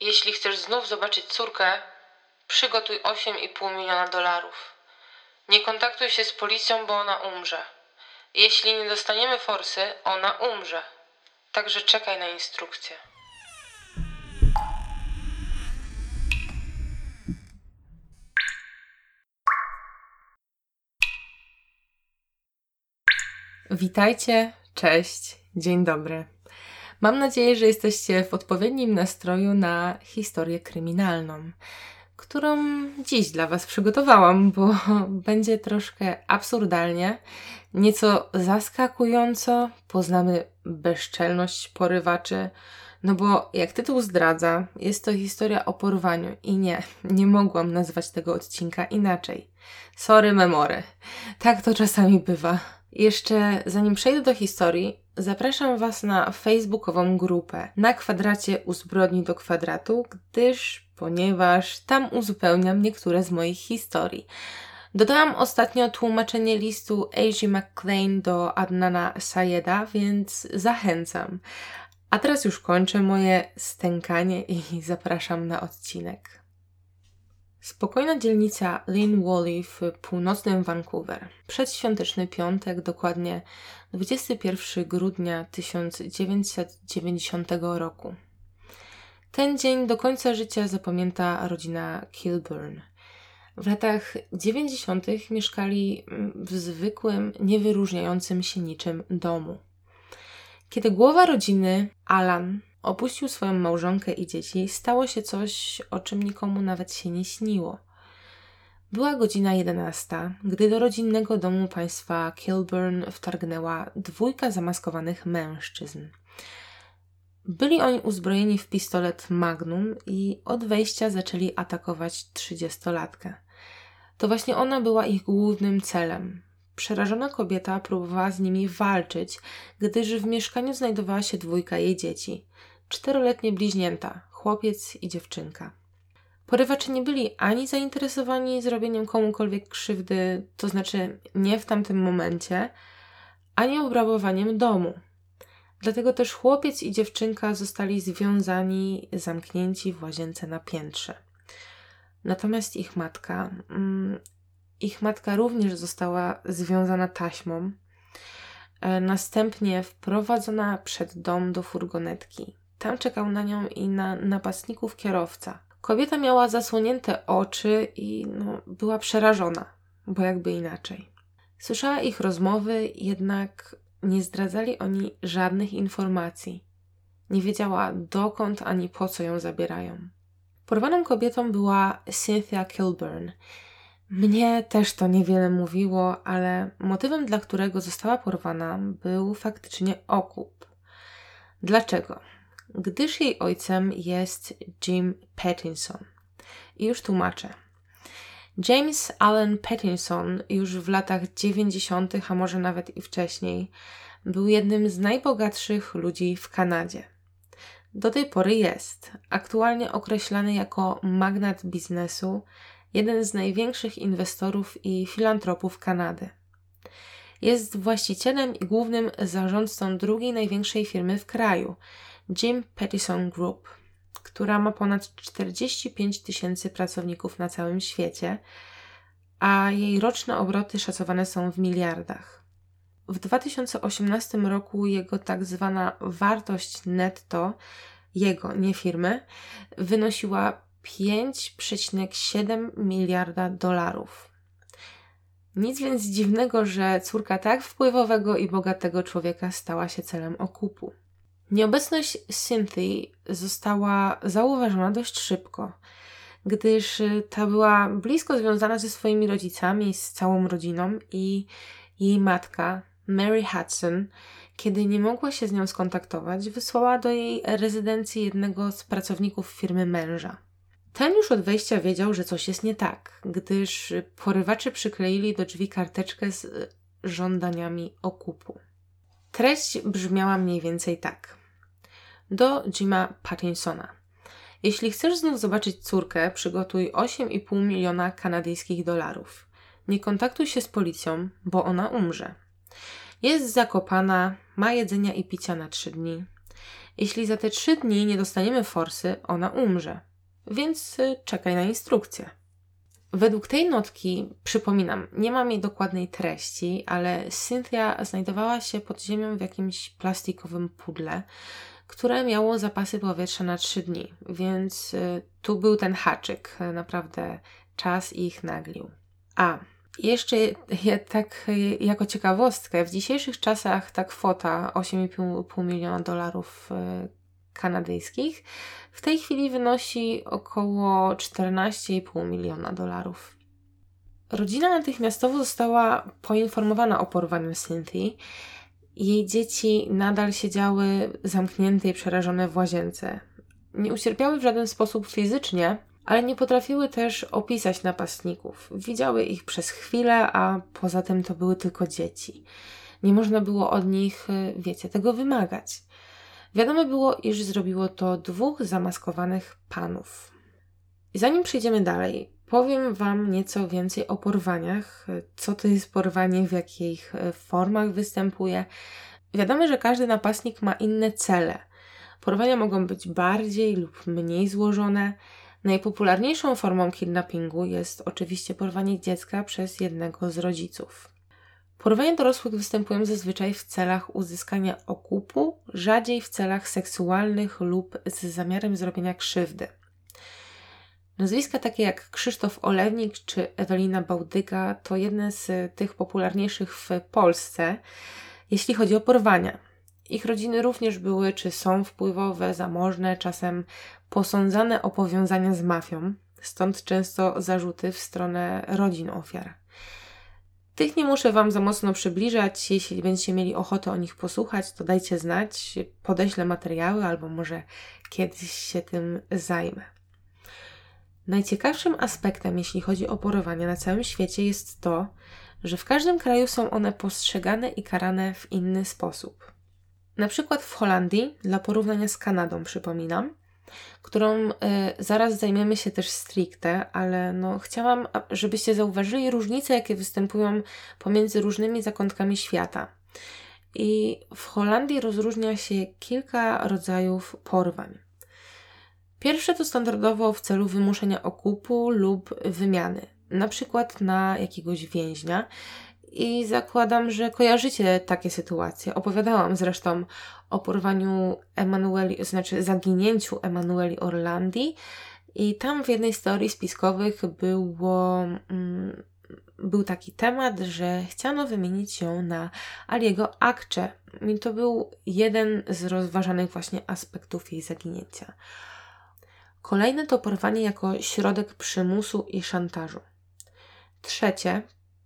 Jeśli chcesz znów zobaczyć córkę, przygotuj 8,5 miliona dolarów. Nie kontaktuj się z policją, bo ona umrze. Jeśli nie dostaniemy forsy, ona umrze. Także czekaj na instrukcję. Witajcie, cześć, dzień dobry. Mam nadzieję, że jesteście w odpowiednim nastroju na historię kryminalną, którą dziś dla Was przygotowałam, bo będzie troszkę absurdalnie, nieco zaskakująco. Poznamy bezczelność porywaczy, no bo jak tytuł zdradza, jest to historia o porwaniu i nie, nie mogłam nazwać tego odcinka inaczej. Sorry, memory. Tak to czasami bywa. Jeszcze zanim przejdę do historii, zapraszam Was na facebookową grupę na kwadracie u zbrodni do kwadratu, gdyż, ponieważ tam uzupełniam niektóre z moich historii. Dodałam ostatnio tłumaczenie listu A.G. McLean do Adnana Sayeda, więc zachęcam. A teraz już kończę moje stękanie i zapraszam na odcinek. Spokojna dzielnica Lynn Wally w północnym Vancouver. Przedświąteczny piątek, dokładnie 21 grudnia 1990 roku. Ten dzień do końca życia zapamięta rodzina Kilburn. W latach 90. mieszkali w zwykłym, niewyróżniającym się niczym domu. Kiedy głowa rodziny, Alan, opuścił swoją małżonkę i dzieci, stało się coś, o czym nikomu nawet się nie śniło. Była godzina jedenasta, gdy do rodzinnego domu państwa Kilburn wtargnęła dwójka zamaskowanych mężczyzn. Byli oni uzbrojeni w pistolet Magnum i od wejścia zaczęli atakować trzydziestolatkę. To właśnie ona była ich głównym celem. Przerażona kobieta próbowała z nimi walczyć, gdyż w mieszkaniu znajdowała się dwójka jej dzieci czteroletnie bliźnięta, chłopiec i dziewczynka. Porywacze nie byli ani zainteresowani zrobieniem komukolwiek krzywdy, to znaczy nie w tamtym momencie, ani obrabowaniem domu. Dlatego też chłopiec i dziewczynka zostali związani, zamknięci w łazience na piętrze. Natomiast ich matka, mm, ich matka również została związana taśmą, e, następnie wprowadzona przed dom do furgonetki. Tam czekał na nią i na napastników kierowca. Kobieta miała zasłonięte oczy i no, była przerażona, bo jakby inaczej. Słyszała ich rozmowy, jednak nie zdradzali oni żadnych informacji. Nie wiedziała dokąd ani po co ją zabierają. Porwaną kobietą była Cynthia Kilburn. Mnie też to niewiele mówiło, ale motywem, dla którego została porwana, był faktycznie okup. Dlaczego? Gdyż jej ojcem jest Jim Pattinson. I już tłumaczę. James Allen Pattinson już w latach 90., a może nawet i wcześniej, był jednym z najbogatszych ludzi w Kanadzie. Do tej pory jest, aktualnie określany jako magnat biznesu, jeden z największych inwestorów i filantropów Kanady. Jest właścicielem i głównym zarządcą drugiej największej firmy w kraju, Jim Pattison Group, która ma ponad 45 tysięcy pracowników na całym świecie, a jej roczne obroty szacowane są w miliardach. W 2018 roku jego tak zwana wartość netto, jego, nie firmy, wynosiła 5,7 miliarda dolarów. Nic więc dziwnego, że córka tak wpływowego i bogatego człowieka stała się celem okupu. Nieobecność Cynthia została zauważona dość szybko, gdyż y, ta była blisko związana ze swoimi rodzicami, z całą rodziną i jej matka, Mary Hudson, kiedy nie mogła się z nią skontaktować, wysłała do jej rezydencji jednego z pracowników firmy męża. Ten już od wejścia wiedział, że coś jest nie tak, gdyż porywacze przykleili do drzwi karteczkę z y, żądaniami okupu. Treść brzmiała mniej więcej tak do Jima Pattinsona. Jeśli chcesz znów zobaczyć córkę, przygotuj 8,5 miliona kanadyjskich dolarów. Nie kontaktuj się z policją, bo ona umrze. Jest zakopana, ma jedzenia i picia na 3 dni. Jeśli za te trzy dni nie dostaniemy forsy, ona umrze. Więc y, czekaj na instrukcję. Według tej notki, przypominam, nie mam jej dokładnej treści, ale Cynthia znajdowała się pod ziemią w jakimś plastikowym pudle, które miało zapasy powietrza na 3 dni, więc y, tu był ten haczyk. Naprawdę czas ich naglił. A, jeszcze tak jako ciekawostkę, w dzisiejszych czasach ta kwota 8,5 miliona dolarów y, kanadyjskich w tej chwili wynosi około 14,5 miliona dolarów. Rodzina natychmiastowo została poinformowana o porwaniu Cynthia. Jej dzieci nadal siedziały zamknięte i przerażone w łazience. Nie ucierpiały w żaden sposób fizycznie, ale nie potrafiły też opisać napastników. Widziały ich przez chwilę, a poza tym to były tylko dzieci. Nie można było od nich, wiecie, tego wymagać. Wiadomo było, iż zrobiło to dwóch zamaskowanych panów. I zanim przejdziemy dalej, powiem Wam nieco więcej o porwaniach, co to jest porwanie, w jakich formach występuje. Wiadomo, że każdy napastnik ma inne cele. Porwania mogą być bardziej lub mniej złożone. Najpopularniejszą formą kidnappingu jest oczywiście porwanie dziecka przez jednego z rodziców. Porwania dorosłych występują zazwyczaj w celach uzyskania okupu, rzadziej w celach seksualnych lub z zamiarem zrobienia krzywdy. Nazwiska takie jak Krzysztof Olewnik czy Ewelina Bałdyga to jedne z tych popularniejszych w Polsce, jeśli chodzi o porwania. Ich rodziny również były czy są wpływowe, zamożne, czasem posądzane o powiązania z mafią, stąd często zarzuty w stronę rodzin ofiar. Tych nie muszę Wam za mocno przybliżać. Jeśli będziecie mieli ochotę o nich posłuchać, to dajcie znać, podeślę materiały albo może kiedyś się tym zajmę. Najciekawszym aspektem, jeśli chodzi o porowania na całym świecie, jest to, że w każdym kraju są one postrzegane i karane w inny sposób. Na przykład w Holandii, dla porównania z Kanadą, przypominam, którą y, zaraz zajmiemy się też stricte, ale no, chciałam, żebyście zauważyli różnice, jakie występują pomiędzy różnymi zakątkami świata. I w Holandii rozróżnia się kilka rodzajów porwań. Pierwsze to standardowo w celu wymuszenia okupu lub wymiany, na przykład na jakiegoś więźnia. I zakładam, że kojarzycie takie sytuacje. Opowiadałam zresztą o porwaniu Emanueli, znaczy zaginięciu Emanueli Orlandi. I tam w jednej z teorii spiskowych było, mm, był taki temat, że chciano wymienić ją na Aliego Akcze. I to był jeden z rozważanych właśnie aspektów jej zaginięcia. Kolejne to porwanie jako środek przymusu i szantażu. Trzecie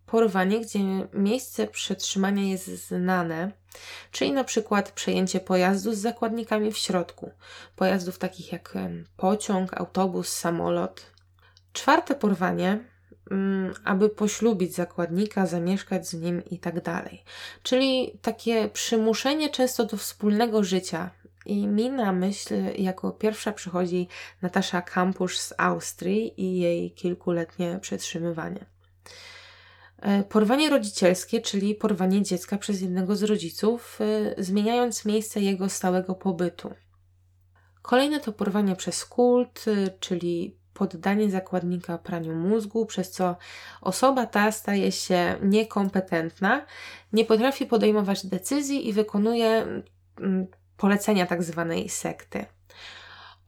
porwanie, gdzie miejsce przetrzymania jest znane, czyli na przykład przejęcie pojazdu z zakładnikami w środku, pojazdów takich jak pociąg, autobus, samolot. Czwarte porwanie, mm, aby poślubić zakładnika, zamieszkać z nim i tak dalej. Czyli takie przymuszenie często do wspólnego życia. I mi na myśl jako pierwsza przychodzi Natasza Kampusz z Austrii i jej kilkuletnie przetrzymywanie. E, porwanie rodzicielskie, czyli porwanie dziecka przez jednego z rodziców, e, zmieniając miejsce jego stałego pobytu. Kolejne to porwanie przez kult, e, czyli poddanie zakładnika praniu mózgu, przez co osoba ta staje się niekompetentna, nie potrafi podejmować decyzji i wykonuje mm, polecenia tak zwanej sekty.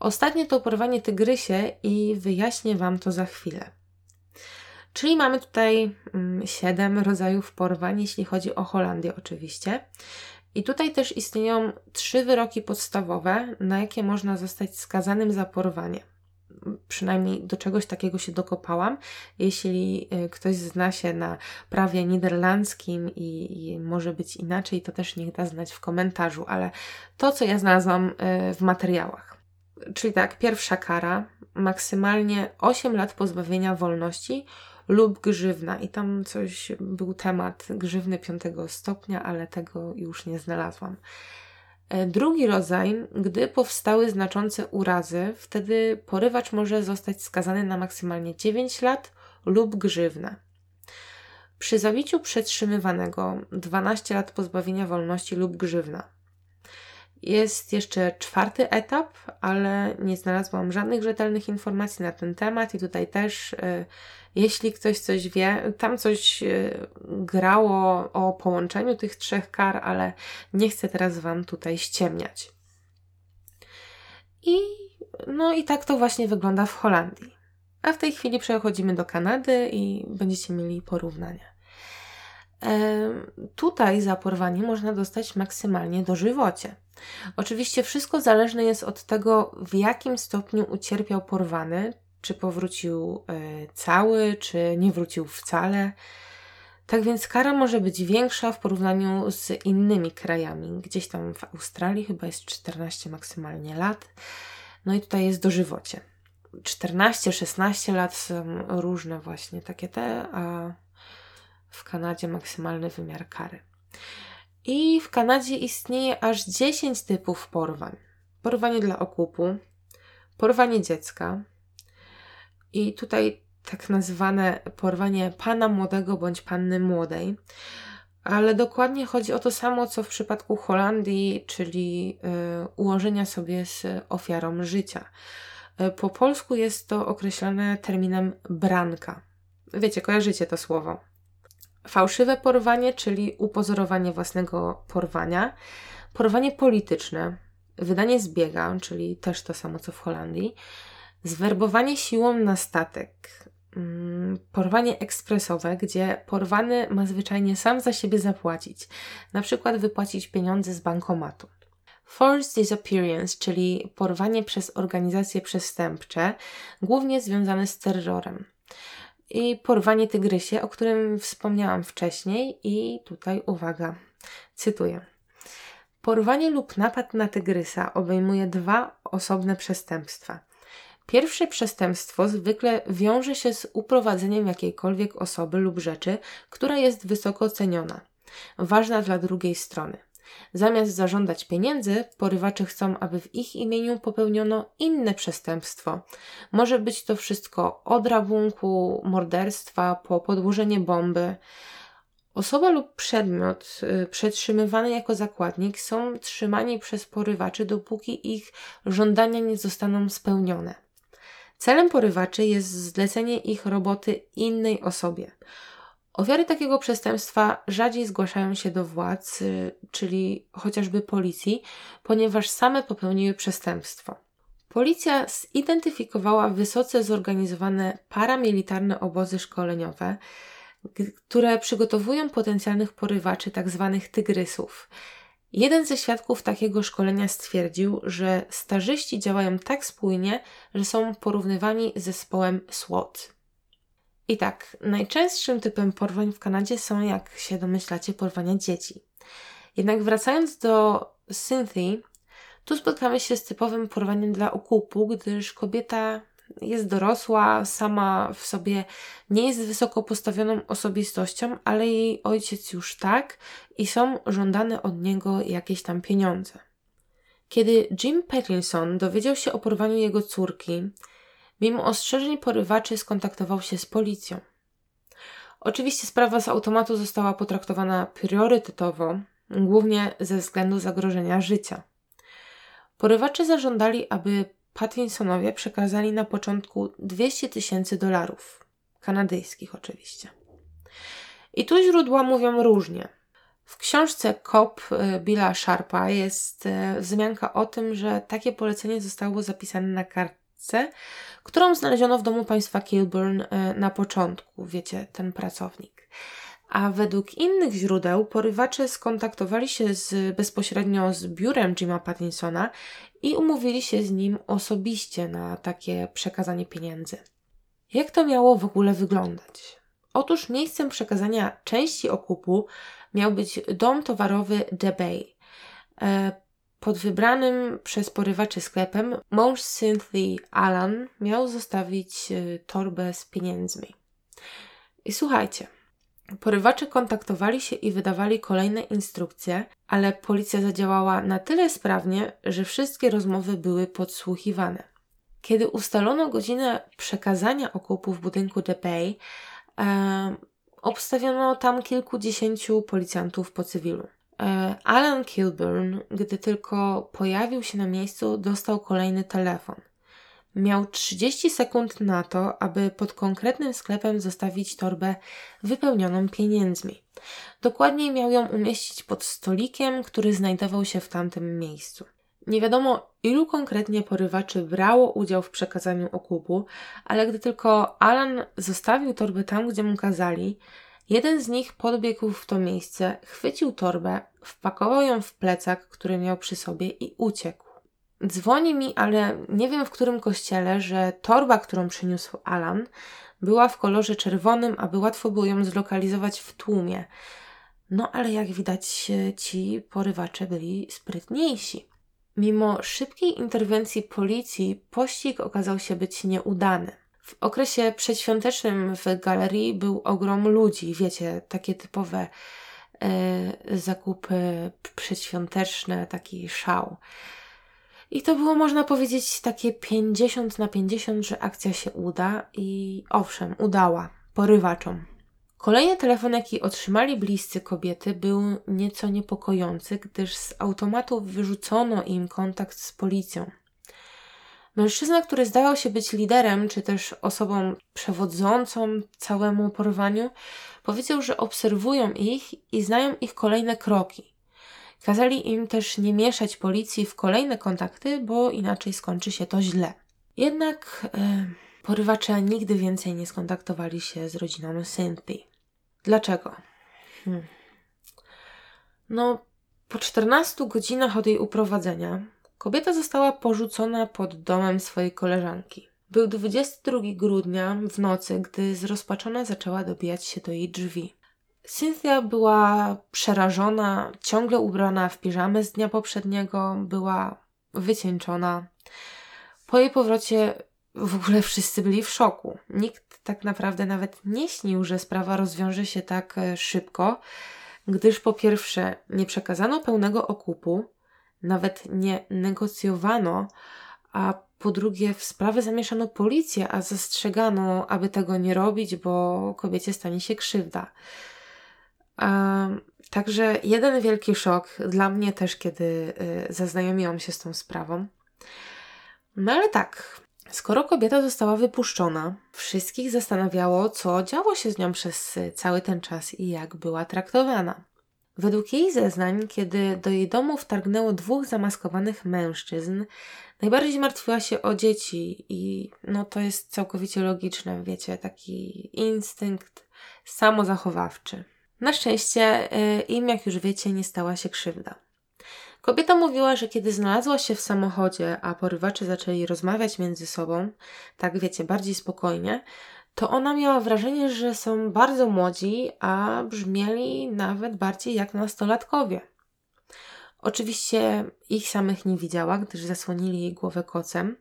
Ostatnie to porwanie tygrysie i wyjaśnię Wam to za chwilę. Czyli mamy tutaj mm, siedem rodzajów porwań, jeśli chodzi o Holandię oczywiście. I tutaj też istnieją trzy wyroki podstawowe, na jakie można zostać skazanym za porwanie. Przynajmniej do czegoś takiego się dokopałam. Jeśli y, ktoś zna się na prawie niderlandzkim i, i może być inaczej, to też niech da znać w komentarzu, ale to, co ja znalazłam y, w materiałach. Czyli tak, pierwsza kara, maksymalnie 8 lat pozbawienia wolności lub grzywna. I tam coś był temat grzywny piątego stopnia, ale tego już nie znalazłam. E, drugi rodzaj, gdy powstały znaczące urazy, wtedy porywacz może zostać skazany na maksymalnie 9 lat lub grzywna. Przy zabiciu przetrzymywanego 12 lat pozbawienia wolności lub grzywna. Jest jeszcze czwarty etap, ale nie znalazłam żadnych rzetelnych informacji na ten temat i tutaj też, y, jeśli ktoś coś wie, tam coś y, grało o połączeniu tych trzech kar, ale nie chcę teraz Wam tutaj ściemniać. I no i tak to właśnie wygląda w Holandii. A w tej chwili przechodzimy do Kanady i będziecie mieli porównania. Tutaj za porwanie można dostać maksymalnie dożywocie. Oczywiście wszystko zależne jest od tego, w jakim stopniu ucierpiał porwany, czy powrócił e, cały, czy nie wrócił wcale. Tak więc kara może być większa w porównaniu z innymi krajami. Gdzieś tam w Australii chyba jest 14 maksymalnie lat. No i tutaj jest dożywocie. 14-16 lat są różne właśnie takie te, a w Kanadzie maksymalny wymiar kary. I w Kanadzie istnieje aż 10 typów porwań. Porwanie dla okupu, porwanie dziecka i tutaj tak nazywane porwanie pana młodego bądź panny młodej. Ale dokładnie chodzi o to samo, co w przypadku Holandii, czyli y, ułożenia sobie z ofiarą życia. Y, po polsku jest to określone terminem branka. Wiecie, kojarzycie to słowo. Fałszywe porwanie, czyli upozorowanie własnego porwania. Porwanie polityczne, wydanie zbiega, czyli też to samo co w Holandii. Zwerbowanie siłą na statek. Mm, porwanie ekspresowe, gdzie porwany ma zwyczajnie sam za siebie zapłacić, na przykład wypłacić pieniądze z bankomatu. Forced disappearance, czyli porwanie przez organizacje przestępcze, głównie związane z terrorem i porwanie tygrysie, o którym wspomniałam wcześniej, i tutaj uwaga, cytuję. Porwanie lub napad na tygrysa obejmuje dwa osobne przestępstwa. Pierwsze przestępstwo zwykle wiąże się z uprowadzeniem jakiejkolwiek osoby lub rzeczy, która jest wysoko ceniona, ważna dla drugiej strony. Zamiast zażądać pieniędzy, porywacze chcą, aby w ich imieniu popełniono inne przestępstwo. Może być to wszystko od rabunku, morderstwa, po podłożenie bomby. Osoba lub przedmiot y, przetrzymywany jako zakładnik są trzymani przez porywaczy, dopóki ich żądania nie zostaną spełnione. Celem porywaczy jest zlecenie ich roboty innej osobie. Ofiary takiego przestępstwa rzadziej zgłaszają się do władz, czyli chociażby policji, ponieważ same popełniły przestępstwo. Policja zidentyfikowała wysoce zorganizowane paramilitarne obozy szkoleniowe, które przygotowują potencjalnych porywaczy, tzw. Tak tygrysów. Jeden ze świadków takiego szkolenia stwierdził, że starzyści działają tak spójnie, że są porównywani z zespołem SWAT. I tak, najczęstszym typem porwań w Kanadzie są, jak się domyślacie, porwania dzieci. Jednak wracając do Cynthia, tu spotkamy się z typowym porwaniem dla okupu, gdyż kobieta jest dorosła, sama w sobie nie jest wysoko postawioną osobistością, ale jej ojciec już tak i są żądane od niego jakieś tam pieniądze. Kiedy Jim Pattinson dowiedział się o porwaniu jego córki, Mimo ostrzeżeń porywaczy skontaktował się z policją. Oczywiście sprawa z automatu została potraktowana priorytetowo, głównie ze względu zagrożenia życia. Porywacze zażądali, aby Pattinsonowie przekazali na początku 200 tysięcy dolarów, kanadyjskich oczywiście. I tu źródła mówią różnie. W książce Cop y, Billa Sharpa jest y, wzmianka o tym, że takie polecenie zostało zapisane na kartce którą znaleziono w domu państwa Kilburn e, na początku, wiecie, ten pracownik. A według innych źródeł porywacze skontaktowali się z, bezpośrednio z biurem Jima Pattinsona i umówili się z nim osobiście na takie przekazanie pieniędzy. Jak to miało w ogóle wyglądać? Otóż miejscem przekazania części okupu miał być dom towarowy The Bay. Pod wybranym przez porywaczy sklepem mąż Cynthia Alan miał zostawić e, torbę z pieniędzmi. I słuchajcie, porywacze kontaktowali się i wydawali kolejne instrukcje, ale policja zadziałała na tyle sprawnie, że wszystkie rozmowy były podsłuchiwane. Kiedy ustalono godzinę przekazania okupu w budynku The Bay, e, obstawiono tam kilkudziesięciu policjantów po cywilu. E, Alan Kilburn, gdy tylko pojawił się na miejscu, dostał kolejny telefon. Miał 30 sekund na to, aby pod konkretnym sklepem zostawić torbę wypełnioną pieniędzmi. Dokładniej miał ją umieścić pod stolikiem, który znajdował się w tamtym miejscu. Nie wiadomo, ilu konkretnie porywaczy brało udział w przekazaniu okupu, ale gdy tylko Alan zostawił torbę tam, gdzie mu kazali, jeden z nich podbiegł w to miejsce, chwycił torbę, wpakował ją w plecak, który miał przy sobie i uciekł. Dzwoni mi, ale nie wiem w którym kościele, że torba, którą przyniósł Alan, była w kolorze czerwonym, aby łatwo było ją zlokalizować w tłumie. No ale jak widać, ci porywacze byli sprytniejsi. Mimo szybkiej interwencji policji, pościg okazał się być nieudany. W okresie przedświątecznym w galerii był ogrom ludzi, wiecie, takie typowe e, zakupy przedświąteczne, taki szał. I to było, można powiedzieć, takie 50 na 50, że akcja się uda i owszem, udała porywaczom. Kolejny telefon, jaki otrzymali bliscy kobiety, był nieco niepokojący, gdyż z automatu wyrzucono im kontakt z policją. Mężczyzna, który zdawał się być liderem, czy też osobą przewodzącą całemu porwaniu, powiedział, że obserwują ich i znają ich kolejne kroki. Kazali im też nie mieszać policji w kolejne kontakty, bo inaczej skończy się to źle. Jednak e, porywacze nigdy więcej nie skontaktowali się z rodziną Cynthia. Dlaczego? Hmm. No, po 14 godzinach od jej uprowadzenia kobieta została porzucona pod domem swojej koleżanki. Był 22 grudnia w nocy, gdy zrozpaczona zaczęła dobijać się do jej drzwi. Cynthia była przerażona, ciągle ubrana w piżamę z dnia poprzedniego, była wycieńczona. Po jej powrocie w ogóle wszyscy byli w szoku. Nikt tak naprawdę nawet nie śnił, że sprawa rozwiąże się tak e, szybko, gdyż po pierwsze nie przekazano pełnego okupu, nawet nie negocjowano, a po drugie w sprawę zamieszano policję, a zastrzegano, aby tego nie robić, bo kobiecie stanie się krzywda. Także jeden wielki szok dla mnie też, kiedy y, zaznajomiłam się z tą sprawą. No ale tak, skoro kobieta została wypuszczona, wszystkich zastanawiało, co działo się z nią przez cały ten czas i jak była traktowana. Według jej zeznań, kiedy do jej domu wtargnęło dwóch zamaskowanych mężczyzn, najbardziej martwiła się o dzieci i no to jest całkowicie logiczne, wiecie, taki instynkt samozachowawczy. Na szczęście y, im, jak już wiecie, nie stała się krzywda. Kobieta mówiła, że kiedy znalazła się w samochodzie, a porywacze zaczęli rozmawiać między sobą, tak wiecie, bardziej spokojnie, to ona miała wrażenie, że są bardzo młodzi, a brzmieli nawet bardziej jak nastolatkowie. Oczywiście ich samych nie widziała, gdyż zasłonili jej głowę kocem.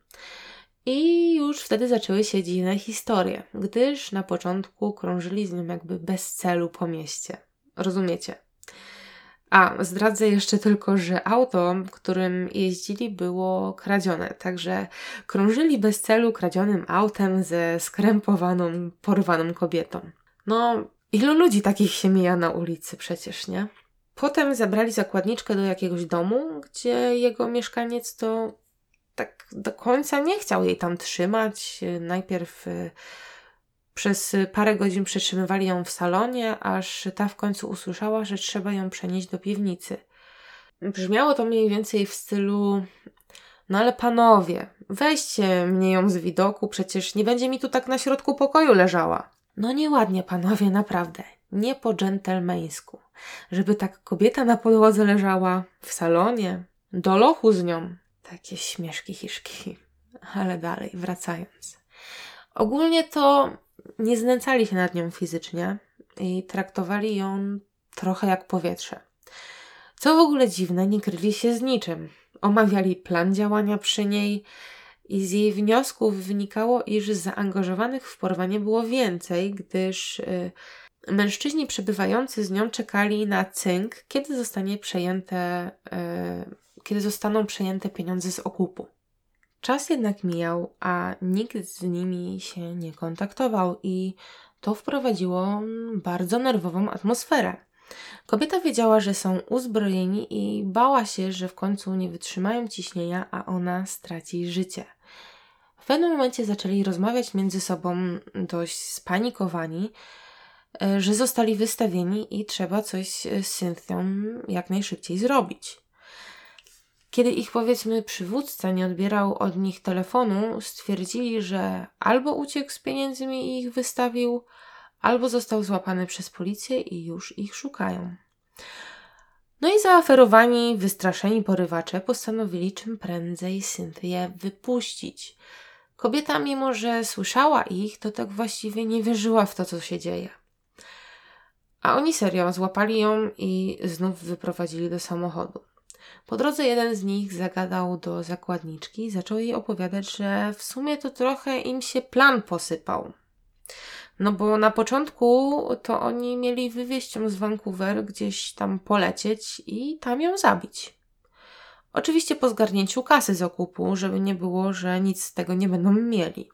I już wtedy zaczęły się dziwne historie, gdyż na początku krążyli z nią jakby bez celu po mieście. Rozumiecie? A, zdradzę jeszcze tylko, że auto, którym jeździli, było kradzione, także krążyli bez celu kradzionym autem ze skrępowaną, porwaną kobietą. No, ilu ludzi takich się mija na ulicy przecież, nie? Potem zabrali zakładniczkę do jakiegoś domu, gdzie jego mieszkaniec to tak do końca nie chciał jej tam trzymać. Najpierw y, przez parę godzin przetrzymywali ją w salonie, aż ta w końcu usłyszała, że trzeba ją przenieść do piwnicy. Brzmiało to mniej więcej w stylu: No ale panowie, weźcie mnie ją z widoku, przecież nie będzie mi tu tak na środku pokoju leżała. No nieładnie, panowie, naprawdę. Nie po dżentelmeńsku. Żeby tak kobieta na podłodze leżała w salonie, do lochu z nią. Takie śmieszki hiszki. Ale dalej, wracając. Ogólnie to nie znęcali się nad nią fizycznie i traktowali ją trochę jak powietrze. Co w ogóle dziwne, nie kryli się z niczym. Omawiali plan działania przy niej i z jej wniosków wynikało, iż zaangażowanych w porwanie było więcej, gdyż y, mężczyźni przebywający z nią czekali na cynk, kiedy zostanie przejęte y, kiedy zostaną przejęte pieniądze z okupu. Czas jednak mijał, a nikt z nimi się nie kontaktował i to wprowadziło bardzo nerwową atmosferę. Kobieta wiedziała, że są uzbrojeni i bała się, że w końcu nie wytrzymają ciśnienia, a ona straci życie. W pewnym momencie zaczęli rozmawiać między sobą dość spanikowani, e, że zostali wystawieni i trzeba coś z Cynthią jak najszybciej zrobić. Kiedy ich powiedzmy przywódca nie odbierał od nich telefonu, stwierdzili, że albo uciekł z pieniędzmi i ich wystawił, albo został złapany przez policję i już ich szukają. No i zaaferowani, wystraszeni porywacze postanowili czym prędzej Cynthię wypuścić. Kobieta, mimo że słyszała ich, to tak właściwie nie wierzyła w to, co się dzieje. A oni serio złapali ją i znów wyprowadzili do samochodu. Po drodze jeden z nich zagadał do zakładniczki i zaczął jej opowiadać, że w sumie to trochę im się plan posypał. No bo na początku to oni mieli wywieźć ją z Vancouver, gdzieś tam polecieć i tam ją zabić. Oczywiście po zgarnięciu kasy z okupu, żeby nie było, że nic z tego nie będą mieli.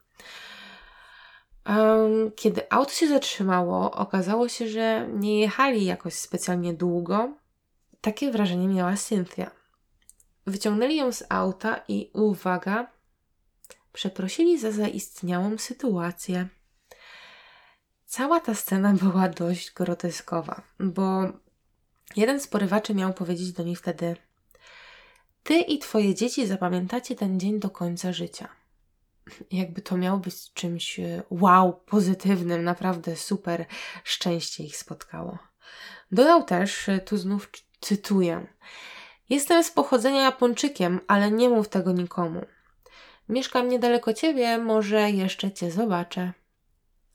Kiedy auto się zatrzymało, okazało się, że nie jechali jakoś specjalnie długo. Takie wrażenie miała Cynthia. Wyciągnęli ją z auta i uwaga, przeprosili za zaistniałą sytuację. Cała ta scena była dość groteskowa, bo jeden z porywaczy miał powiedzieć do niej wtedy: Ty i twoje dzieci zapamiętacie ten dzień do końca życia. Jakby to miało być czymś e, wow, pozytywnym, naprawdę super szczęście ich spotkało. Dodał też, e, tu znów cytuję: Jestem z pochodzenia Japończykiem, ale nie mów tego nikomu. Mieszkam niedaleko ciebie, może jeszcze cię zobaczę.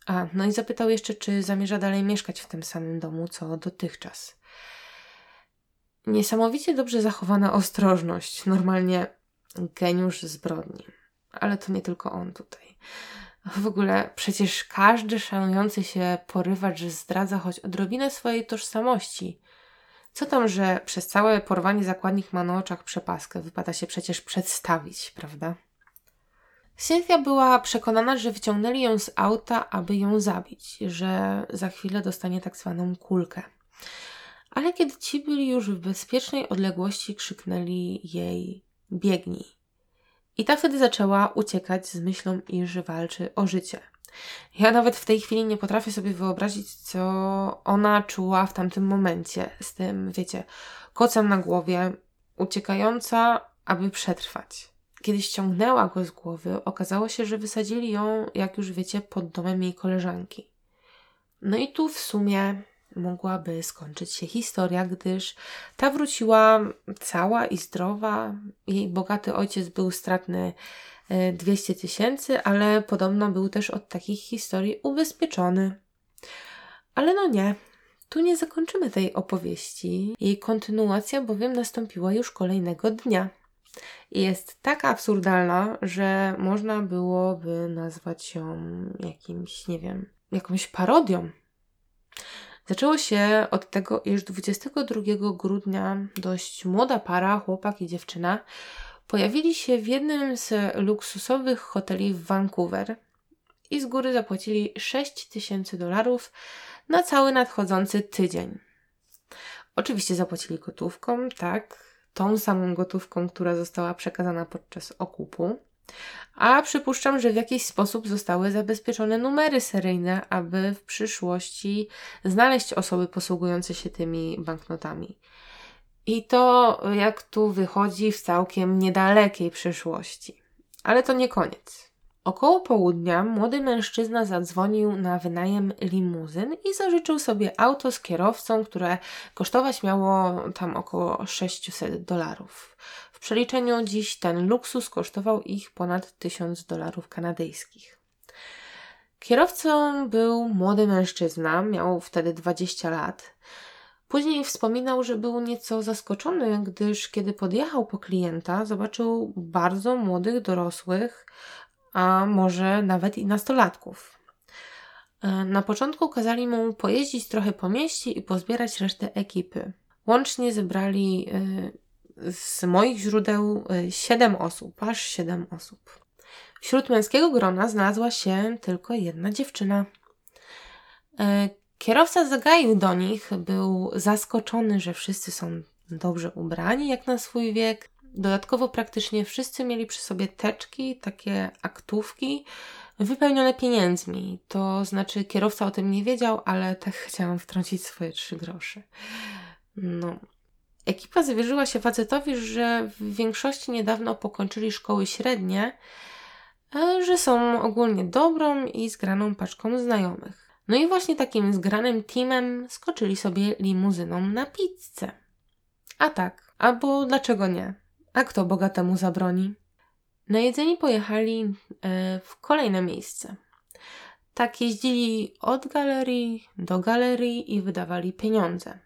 A, no i zapytał jeszcze, czy zamierza dalej mieszkać w tym samym domu, co dotychczas. Niesamowicie dobrze zachowana ostrożność, normalnie geniusz zbrodni. Ale to nie tylko on tutaj. W ogóle przecież każdy szanujący się porywacz zdradza choć odrobinę swojej tożsamości. Co tam, że przez całe porwanie zakładnik ma na oczach przepaskę, wypada się przecież przedstawić, prawda? Cynthia była przekonana, że wyciągnęli ją z auta, aby ją zabić, że za chwilę dostanie tak zwaną kulkę. Ale kiedy ci byli już w bezpiecznej odległości, krzyknęli jej: biegnij. I ta wtedy zaczęła uciekać z myślą, iż walczy o życie. Ja nawet w tej chwili nie potrafię sobie wyobrazić, co ona czuła w tamtym momencie, z tym, wiecie, kocem na głowie, uciekająca, aby przetrwać. Kiedy ściągnęła go z głowy, okazało się, że wysadzili ją, jak już wiecie, pod domem jej koleżanki. No i tu w sumie mogłaby skończyć się historia, gdyż ta wróciła cała i zdrowa. Jej bogaty ojciec był stratny 200 e, tysięcy, ale podobno był też od takich historii ubezpieczony. Ale no nie, tu nie zakończymy tej opowieści. Jej kontynuacja bowiem nastąpiła już kolejnego dnia. Jest tak absurdalna, że można byłoby nazwać ją jakimś, nie wiem, jakąś parodią. Zaczęło się od tego, iż 22 grudnia dość młoda para, chłopak i dziewczyna, pojawili się w jednym z luksusowych hoteli w Vancouver i z góry zapłacili 6 tysięcy dolarów na cały nadchodzący tydzień. Oczywiście zapłacili gotówką, tak, tą samą gotówką, która została przekazana podczas okupu. A przypuszczam, że w jakiś sposób zostały zabezpieczone numery seryjne, aby w przyszłości znaleźć osoby posługujące się tymi banknotami. I to, jak tu wychodzi, w całkiem niedalekiej przyszłości. Ale to nie koniec. Około południa młody mężczyzna zadzwonił na wynajem limuzyn i zażyczył sobie auto z kierowcą, które kosztować miało tam około 600 dolarów. W przeliczeniu dziś ten luksus kosztował ich ponad 1000 dolarów kanadyjskich. Kierowcą był młody mężczyzna, miał wtedy 20 lat. Później wspominał, że był nieco zaskoczony, gdyż kiedy podjechał po klienta, zobaczył bardzo młodych dorosłych, a może nawet i nastolatków. E, na początku kazali mu pojeździć trochę po mieście i pozbierać resztę ekipy. Łącznie zebrali e, z moich źródeł 7 e, osób, aż 7 osób. Wśród męskiego grona znalazła się tylko jedna dziewczyna. Kierowca zagaił do nich, był zaskoczony, że wszyscy są dobrze ubrani jak na swój wiek. Dodatkowo praktycznie wszyscy mieli przy sobie teczki, takie aktówki wypełnione pieniędzmi. To znaczy kierowca o tym nie wiedział, ale tak chciałam wtrącić swoje trzy grosze. No. Ekipa zwierzyła się facetowi, że w większości niedawno pokończyli szkoły średnie, że są ogólnie dobrą i zgraną paczką znajomych. No i właśnie takim zgranym teamem skoczyli sobie limuzyną na pizzę. A tak, albo dlaczego nie? A kto bogatemu zabroni? Na jedzenie pojechali e, w kolejne miejsce. Tak jeździli od galerii do galerii i wydawali pieniądze.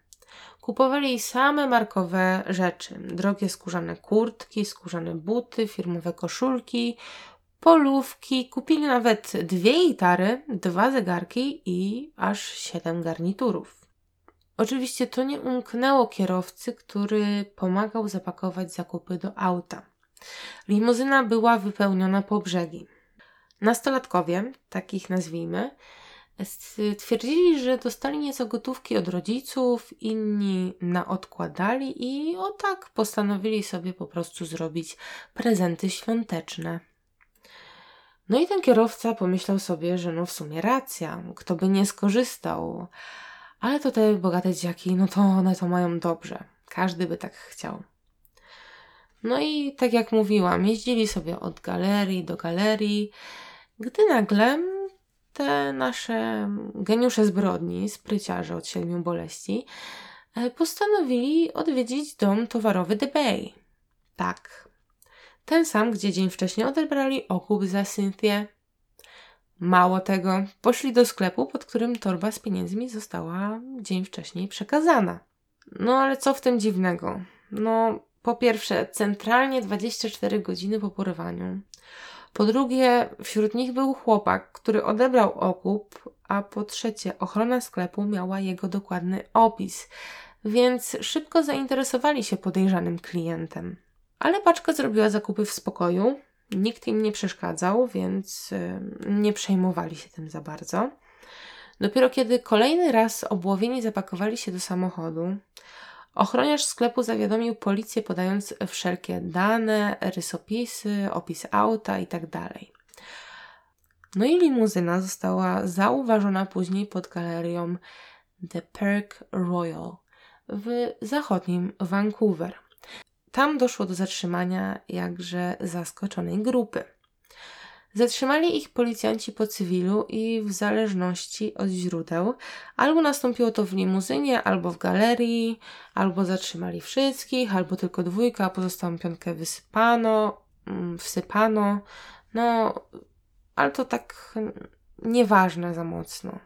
Kupowali same markowe rzeczy: drogie skórzane kurtki, skórzane buty, firmowe koszulki, polówki. Kupili nawet dwie gitary, dwa zegarki i aż siedem garniturów. Oczywiście to nie umknęło kierowcy, który pomagał zapakować zakupy do auta. Limuzyna była wypełniona po brzegi. Nastolatkowie, takich nazwijmy, stwierdzili, że dostali nieco gotówki od rodziców, inni na odkładali i o tak postanowili sobie po prostu zrobić prezenty świąteczne. No i ten kierowca pomyślał sobie, że no w sumie racja, kto by nie skorzystał. Ale to te bogate dziaki, no to one to mają dobrze. Każdy by tak chciał. No i tak jak mówiłam, jeździli sobie od galerii do galerii, gdy nagle te nasze geniusze zbrodni, spryciarze od siedmiu boleści, e, postanowili odwiedzić dom towarowy The Bay. Tak. Ten sam, gdzie dzień wcześniej odebrali okup za Cynthię. Mało tego, poszli do sklepu, pod którym torba z pieniędzmi została dzień wcześniej przekazana. No ale co w tym dziwnego? No, po pierwsze, centralnie 24 godziny po porywaniu. Po drugie, wśród nich był chłopak, który odebrał okup, a po trzecie, ochrona sklepu miała jego dokładny opis, więc szybko zainteresowali się podejrzanym klientem. Ale paczka zrobiła zakupy w spokoju, nikt im nie przeszkadzał, więc nie przejmowali się tym za bardzo. Dopiero kiedy kolejny raz obłowieni zapakowali się do samochodu, Ochroniarz sklepu zawiadomił policję, podając wszelkie dane, rysopisy, opis auta itd. Tak no i limuzyna została zauważona później pod galerią The Park Royal w zachodnim Vancouver. Tam doszło do zatrzymania jakże zaskoczonej grupy. Zatrzymali ich policjanci po cywilu i w zależności od źródeł, albo nastąpiło to w limuzynie, albo w galerii, albo zatrzymali wszystkich, albo tylko dwójkę, a pozostałą piątkę wysypano, mm, wsypano. No, ale to tak nieważne za mocno.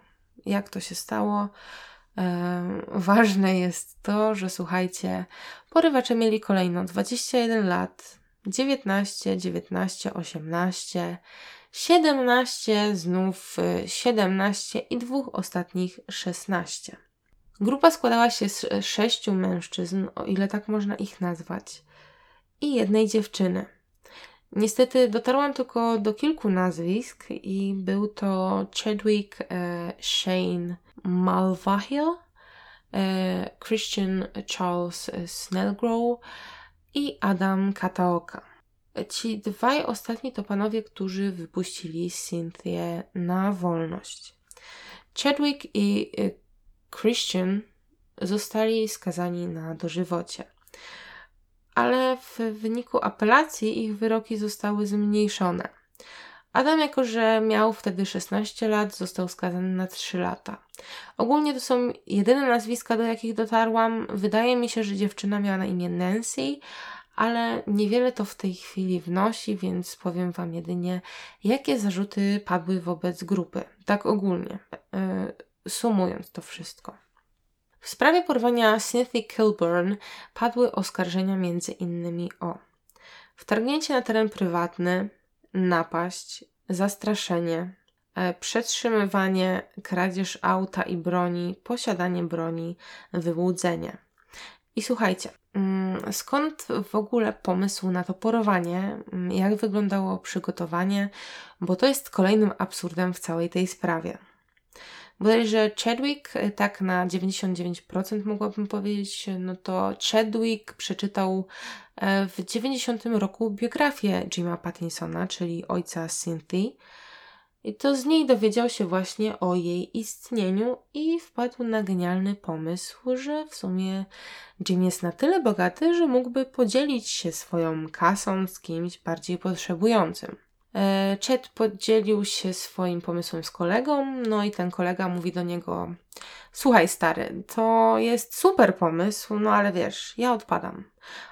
Jak to się stało? Ważne jest to, że słuchajcie, porywacze mieli kolejno 21 lat, 19, 19, 18, 17, znów 17 y, i dwóch ostatnich 16. Grupa składała się z sześciu mężczyzn, o ile tak można ich nazwać, i jednej dziewczyny. Niestety dotarłam tylko do kilku nazwisk i był to Chadwick e, Shane Malvahill, e, Christian Charles Snellgrow, i Adam Kataoka. Ci dwaj ostatni to panowie, którzy wypuścili Cynthię na wolność. Chadwick i y, Christian zostali skazani na dożywocie. Ale w wyniku apelacji ich wyroki zostały zmniejszone. Adam, jako że miał wtedy 16 lat, został skazany na 3 lata. Ogólnie to są jedyne nazwiska, do jakich dotarłam. Wydaje mi się, że dziewczyna miała na imię Nancy, ale niewiele to w tej chwili wnosi, więc powiem Wam jedynie, jakie zarzuty padły wobec grupy. Tak ogólnie, yy, sumując to wszystko. W sprawie porwania Cynthia Kilburn padły oskarżenia między innymi o wtargnięcie na teren prywatny, napaść, zastraszenie, e, przetrzymywanie, kradzież auta i broni, posiadanie broni, wyłudzenie. I słuchajcie, mm, skąd w ogóle pomysł na to porowanie? Mm, jak wyglądało przygotowanie? Bo to jest kolejnym absurdem w całej tej sprawie. Bodajże Chadwick, tak na 99% mogłabym powiedzieć, no to Chadwick przeczytał w 90 roku biografię Jima Pattinsona, czyli ojca Cynthia. I to z niej dowiedział się właśnie o jej istnieniu i wpadł na genialny pomysł, że w sumie Jim jest na tyle bogaty, że mógłby podzielić się swoją kasą z kimś bardziej potrzebującym. E, Chet podzielił się swoim pomysłem z kolegą, no i ten kolega mówi do niego: Słuchaj, stary, to jest super pomysł, no ale wiesz, ja odpadam.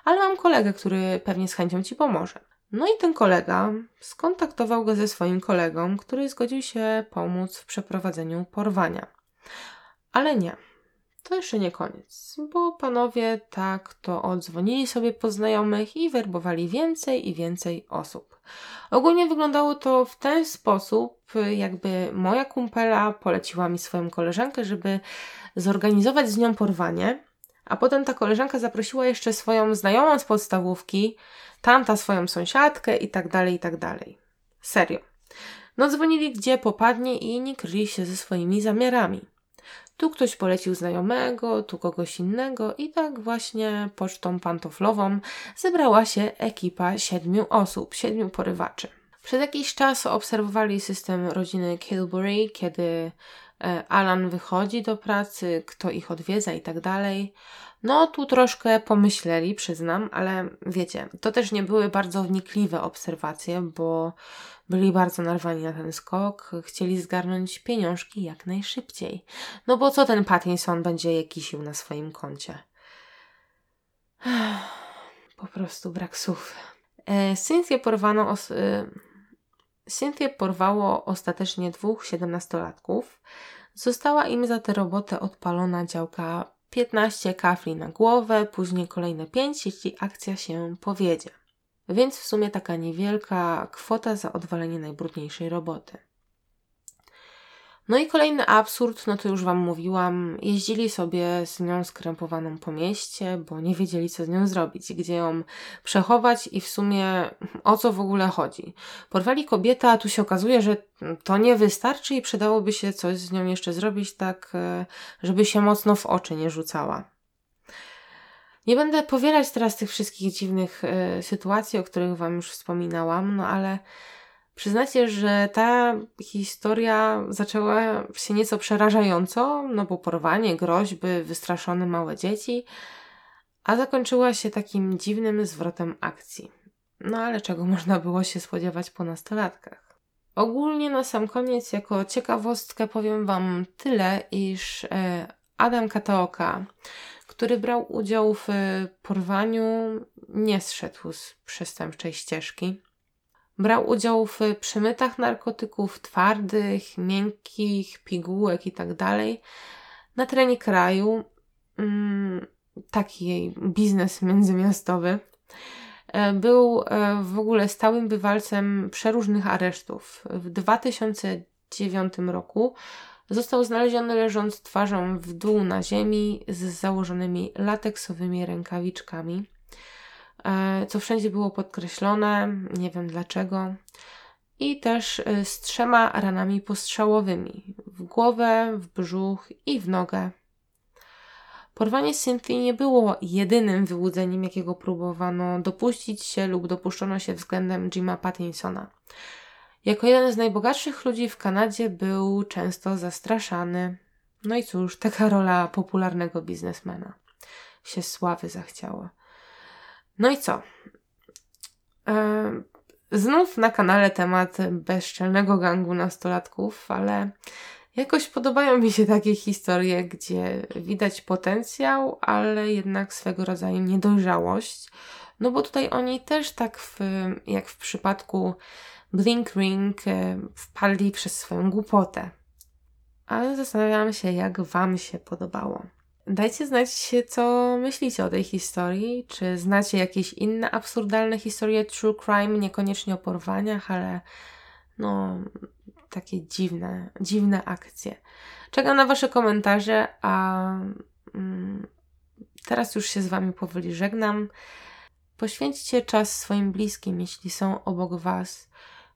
Ale mam kolegę, który pewnie z chęcią ci pomoże. No i ten kolega skontaktował go ze swoim kolegą, który zgodził się pomóc w przeprowadzeniu porwania. Ale nie, to jeszcze nie koniec, bo panowie tak to odzwonili sobie po znajomych i werbowali więcej i więcej osób. Ogólnie wyglądało to w ten sposób, jakby moja kumpela poleciła mi swoją koleżankę, żeby zorganizować z nią porwanie, a potem ta koleżanka zaprosiła jeszcze swoją znajomą z podstawówki, tamta swoją sąsiadkę i tak dalej, i tak dalej. Serio. No dzwonili gdzie popadnie i nie kryli się ze swoimi zamiarami. Tu ktoś polecił znajomego, tu kogoś innego i tak właśnie pocztą pantoflową zebrała się ekipa siedmiu osób, siedmiu porywaczy. Przez jakiś czas obserwowali system rodziny Kilbury, kiedy e, Alan wychodzi do pracy, kto ich odwiedza i tak dalej. No, tu troszkę pomyśleli, przyznam, ale wiecie, to też nie były bardzo wnikliwe obserwacje, bo byli bardzo narwani na ten skok, chcieli zgarnąć pieniążki jak najszybciej. No bo co ten Pattinson będzie je kisił na swoim koncie? Po prostu brak słów. E, Cynthia porwano os- e, porwało ostatecznie dwóch siedemnastolatków. Została im za tę robotę odpalona działka 15 kafli na głowę, później kolejne 5, jeśli akcja się powiedzie. Więc w sumie taka niewielka kwota za odwalenie najbrudniejszej roboty. No i kolejny absurd, no to już Wam mówiłam, jeździli sobie z nią skrępowaną po mieście, bo nie wiedzieli co z nią zrobić, gdzie ją przechować i w sumie o co w ogóle chodzi. Porwali kobietę, a tu się okazuje, że to nie wystarczy i przydałoby się coś z nią jeszcze zrobić tak, e, żeby się mocno w oczy nie rzucała. Nie będę powielać teraz tych wszystkich dziwnych y, sytuacji, o których Wam już wspominałam, no ale Przyznacie, że ta historia zaczęła się nieco przerażająco, no bo porwanie, groźby, wystraszone małe dzieci, a zakończyła się takim dziwnym zwrotem akcji. No ale czego można było się spodziewać po nastolatkach? Ogólnie na sam koniec, jako ciekawostkę powiem Wam tyle, iż e, Adam Kataoka, który brał udział w porwaniu, nie zszedł z przestępczej ścieżki. Brał udział w przemytach narkotyków twardych, miękkich, pigułek itd. Tak na terenie kraju. Mm, taki biznes międzymiastowy. E, był e, w ogóle stałym bywalcem przeróżnych aresztów. W 2009 roku został znaleziony leżąc twarzą w dół na ziemi z założonymi lateksowymi rękawiczkami. E, co wszędzie było podkreślone, nie wiem dlaczego. I też e, z trzema ranami postrzałowymi w głowę, w brzuch i w nogę. Porwanie Cynthia nie było jedynym wyłudzeniem, jakiego próbowano dopuścić się lub dopuszczono się względem Jima Pattinsona. Jako jeden z najbogatszych ludzi w Kanadzie był często zastraszany. No i cóż, taka rola popularnego biznesmena się sławy zachciała. No i co? E, znów na kanale temat bezczelnego gangu nastolatków, ale jakoś podobają mi się takie historie, gdzie widać potencjał, ale jednak swego rodzaju niedojrzałość. No bo tutaj oni też tak w, jak w przypadku Blink Ring e, wpadli przez swoją głupotę. Ale zastanawiam się, jak Wam się podobało. Dajcie znać, co myślicie o tej historii. Czy znacie jakieś inne absurdalne historie true crime, niekoniecznie o porwaniach, ale no takie dziwne, dziwne akcje. Czekam na Wasze komentarze, a mm, teraz już się z Wami powoli żegnam. Poświęćcie czas swoim bliskim, jeśli są obok Was,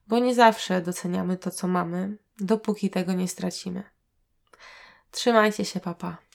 bo nie zawsze doceniamy to, co mamy, dopóki tego nie stracimy. Trzymajcie się, papa.